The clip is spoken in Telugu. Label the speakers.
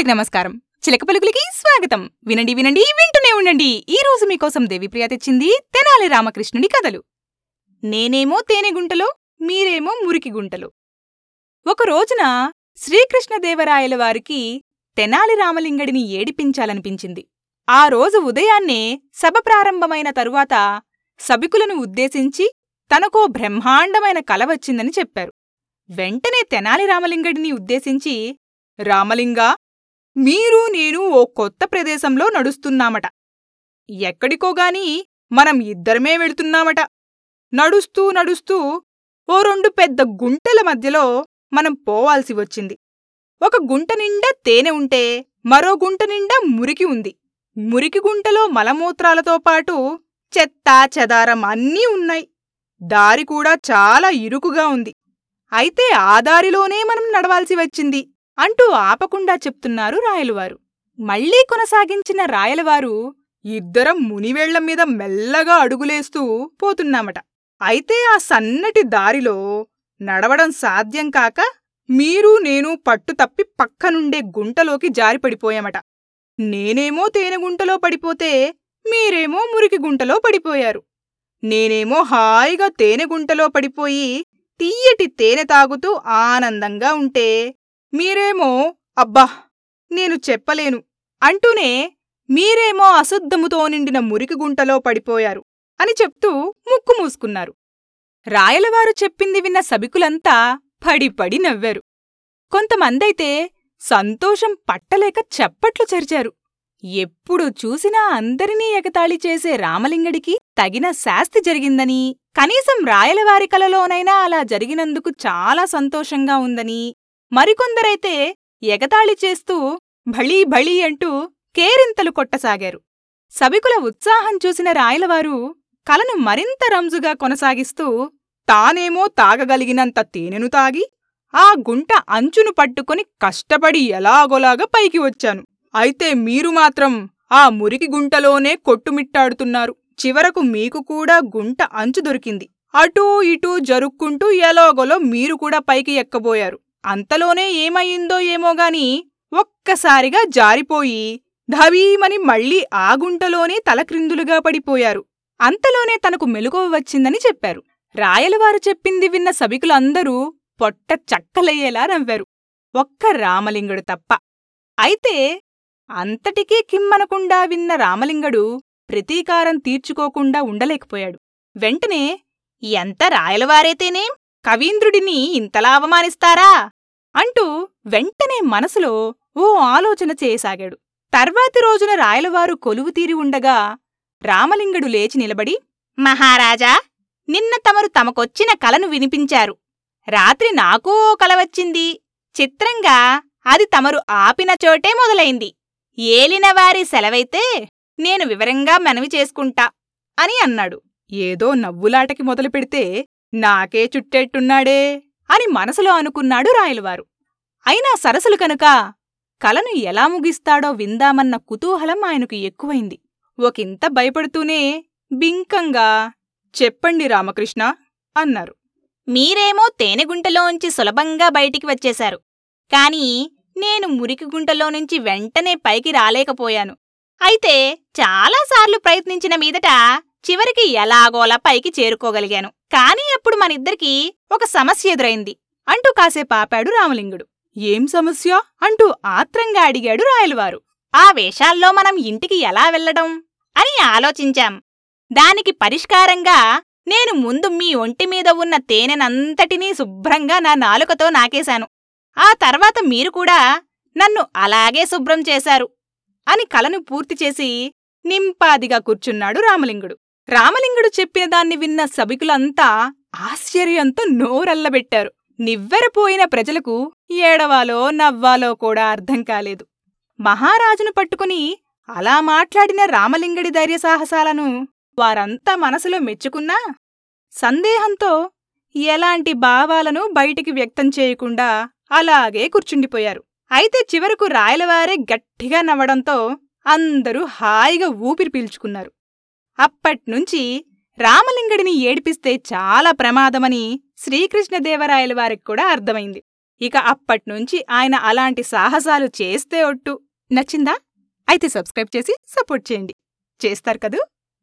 Speaker 1: పలుకులకి నమస్కారం. చిలక పలుకులకి స్వాగతం. వినండి వినండి వింటూనే ఉండండి. ఈ రోజు మీకోసం దేవిప్రియ తెచ్చింది తెనాలి రామకృష్ణుడి కథలు. నేనేమో తేనె గుంటలో మీరేమో మురికి గుంటలో. ఒక రోజున శ్రీకృష్ణదేవరాయల వారికి తెనాలి రామలింగడిని ఏడిపించాలనిపించింది. ఆ రోజు ఉదయాన్నే సభ ప్రారంభమైన తరువాత సభికులను ఉద్దేశించి తనకో బ్రహ్మాండమైన కల వచ్చిందని చెప్పారు. వెంటనే తెనాలి రామలింగడిని ఉద్దేశించి రామలింగా మీరు నేను ఓ కొత్త ప్రదేశంలో నడుస్తున్నామట. ఎక్కడికోగాని మనం ఇద్దరమే వెళుతున్నామట. నడుస్తూ నడుస్తూ ఓ రెండు పెద్ద గుంటల మధ్యలో మనం పోవాల్సి వచ్చింది. ఒక గుంట నిండా తేనె ఉంటే మరో గుంట నిండా మురికి ఉంది. మురికి గుంటలో మలమూత్రాలతో పాటు చెత్త చెదారం అన్నీ ఉన్నాయి. దారి కూడా చాలా ఇరుకుగా ఉంది. అయితే ఆ దారిలోనే మనం నడవాల్సి వచ్చింది. అంటూ ఆపకుండా చెప్తున్నారు రాయలవారు. మళ్ళీ కొనసాగించిన రాయలవారు ఇద్దరం మునివేళ్ళ మీద మెల్లగా అడుగులేస్తూ పోతున్నామట. అయితే ఆ సన్నటి దారిలో నడవడం సాధ్యం కాక మీరు నేను పట్టు తప్పి పక్కనుండే గుంటలోకి జారిపడిపోయామట. నేనేమో తేనెగుంటలో పడిపోతే మీరేమో మురికి గుంటలో పడిపోయారు. నేనేమో హాయిగా తేనెగుంటలో పడిపోయి తీయటి తేనె తాగుతూ ఆనందంగా ఉంటే మీరేమో అబ్బా నేను చెప్పలేను అంటూనే మీరేమో అశుద్ధముతో నిండిన మురికి గుంటలో పడిపోయారు అని చెప్తూ ముక్కు మూసుకున్నారు. రాయలవారు చెప్పింది విన్న సభికులంతా పడిపడి నవ్వారు. కొంతమందైతే సంతోషం పట్టలేక చప్పట్లు చరిచారు. ఎప్పుడు చూసినా అందరినీ ఎగతాళి చేసే రామలింగడికి తగిన శాస్తి జరిగిందని కనీసం రాయలవారి కలలోనైనా అలా జరిగినందుకు చాలా సంతోషంగా ఉందని మరికొందరైతే ఎగతాళి చేస్తూ భళీ భళీ అంటూ కేరింతలు కొట్టసాగారు. సభికుల ఉత్సాహం చూసిన రాయలవారు కలను మరింత రంజుగా కొనసాగిస్తూ తానేమో తాగగలిగినంత తేనెను తాగి ఆ గుంట అంచును పట్టుకుని కష్టపడి ఎలాగోలాగా పైకి వచ్చాను. అయితే మీరు మాత్రం ఆ మురికి గుంటలోనే కొట్టుమిట్టాడుతున్నారు. చివరకు మీకు కూడా గుంట అంచు దొరికింది. అటూ ఇటూ జరుక్కుంటూ ఎలాగోలో మీరు కూడా పైకి ఎక్కబోయారు. అంతలోనే ఏమయ్యిందో ఏమోగాని ఒక్కసారిగా జారిపోయి ధవీమని మళ్ళీ ఆ గుంటలోనే తలక్రిందులుగా పడిపోయారు. అంతలోనే తనకు మెలకువ వచ్చిందని చెప్పారు. రాయలవారు చెప్పింది విన్న సభికులందరూ పొట్ట చక్కలయ్యేలా నవ్వారు. ఒక్క రామలింగుడు తప్ప. అయితే అంతటికీ కిమ్మనకుండా విన్న రామలింగడు ప్రతీకారం తీర్చుకోకుండా ఉండలేకపోయాడు. వెంటనే ఎంత రాయలవారైతేనేం? కవీంద్రుడిని ఇంతలా అవమానిస్తారా? అంటూ వెంటనే మనసులో ఓ ఆలోచన చేయసాగాడు. తర్వాతి రోజున రాయలవారు కొలువు తీరి ఉండగా రామలింగడు లేచి నిలబడి మహారాజా నిన్న తమరు తమకొచ్చిన కలను వినిపించారు. రాత్రి నాకూ ఓ కల వచ్చింది. చిత్రంగా అది తమరు ఆపిన చోటే మొదలైంది. ఏలినవారి సెలవైతే నేను వివరంగా మనవి చేసుకుంటా అని అన్నాడు. ఏదో నవ్వులాటకి మొదలుపెడితే నాకే చుట్టేట్టున్నాడే అని మనసులో అనుకున్నాడు రాయలవారు. అయినా సరసులు కనుక కలను ఎలా ముగిస్తాడో విందామన్న కుతూహలం ఆయనకు ఎక్కువైంది. ఒకంత భయపడుతూనే బింకంగా చెప్పండి రామకృష్ణ అన్నారు. మీరేమో తేనెగుంటలోంచి సులభంగా బయటికి వచ్చేశారు. కాని నేను మురికి గుంటలో నుంచి వెంటనే పైకి రాలేకపోయాను. అయితే చాలాసార్లు ప్రయత్నించిన మీదట చివరికి ఎలాగోలా పైకి చేరుకోగలిగాను. కాని అప్పుడు మనిద్దరికీ ఒక సమస్య ఎదురైంది. అంటూ కాసేపు ఆపాడు రామలింగుడు. ఏం సమస్య? అంటూ ఆత్రంగా అడిగాడు రాయలవారు. ఆ వేషాల్లో మనం ఇంటికి ఎలా వెళ్ళడం అని ఆలోచించాం. దానికి పరిష్కారంగా నేను ముందు మీ ఒంటిమీద ఉన్న తేనెనంతటినీ శుభ్రంగా నా నాలుకతో నాకేశాను. ఆ తర్వాత మీరు కూడా నన్ను అలాగే శుభ్రం చేశారు అని కలను పూర్తి చేసి నింపాదిగా కూర్చున్నాడు రామలింగుడు. రామలింగుడు చెప్పిన దాన్ని విన్న సభికులంతా ఆశ్చర్యంతో నోరల్లబెట్టారు. నివ్వెరపోయిన ప్రజలకు ఏడవాలో నవ్వాలో కూడా అర్థం కాలేదు. మహారాజును పట్టుకుని అలా మాట్లాడిన రామలింగడి ధైర్యసాహసాలను వారంతా మనసులో మెచ్చుకున్నా సందేహంతో ఎలాంటి భావాలను బయటికి వ్యక్తం చేయకుండా అలాగే కూర్చుండిపోయారు. అయితే చివరకు రాయలవారే గట్టిగా నవ్వడంతో అందరూ హాయిగా ఊపిరి పీల్చుకున్నారు. అప్పట్నుంచి రామలింగడిని ఏడిపిస్తే చాలా ప్రమాదమని శ్రీకృష్ణదేవరాయల వారికి కూడా అర్థమైంది. ఇక అప్పట్నుంచి ఆయన అలాంటి సాహసాలు చేస్తే ఒట్టు. నచ్చిందా? అయితే సబ్స్క్రైబ్ చేసి సపోర్ట్ చేయండి. చేస్తారు కదూ?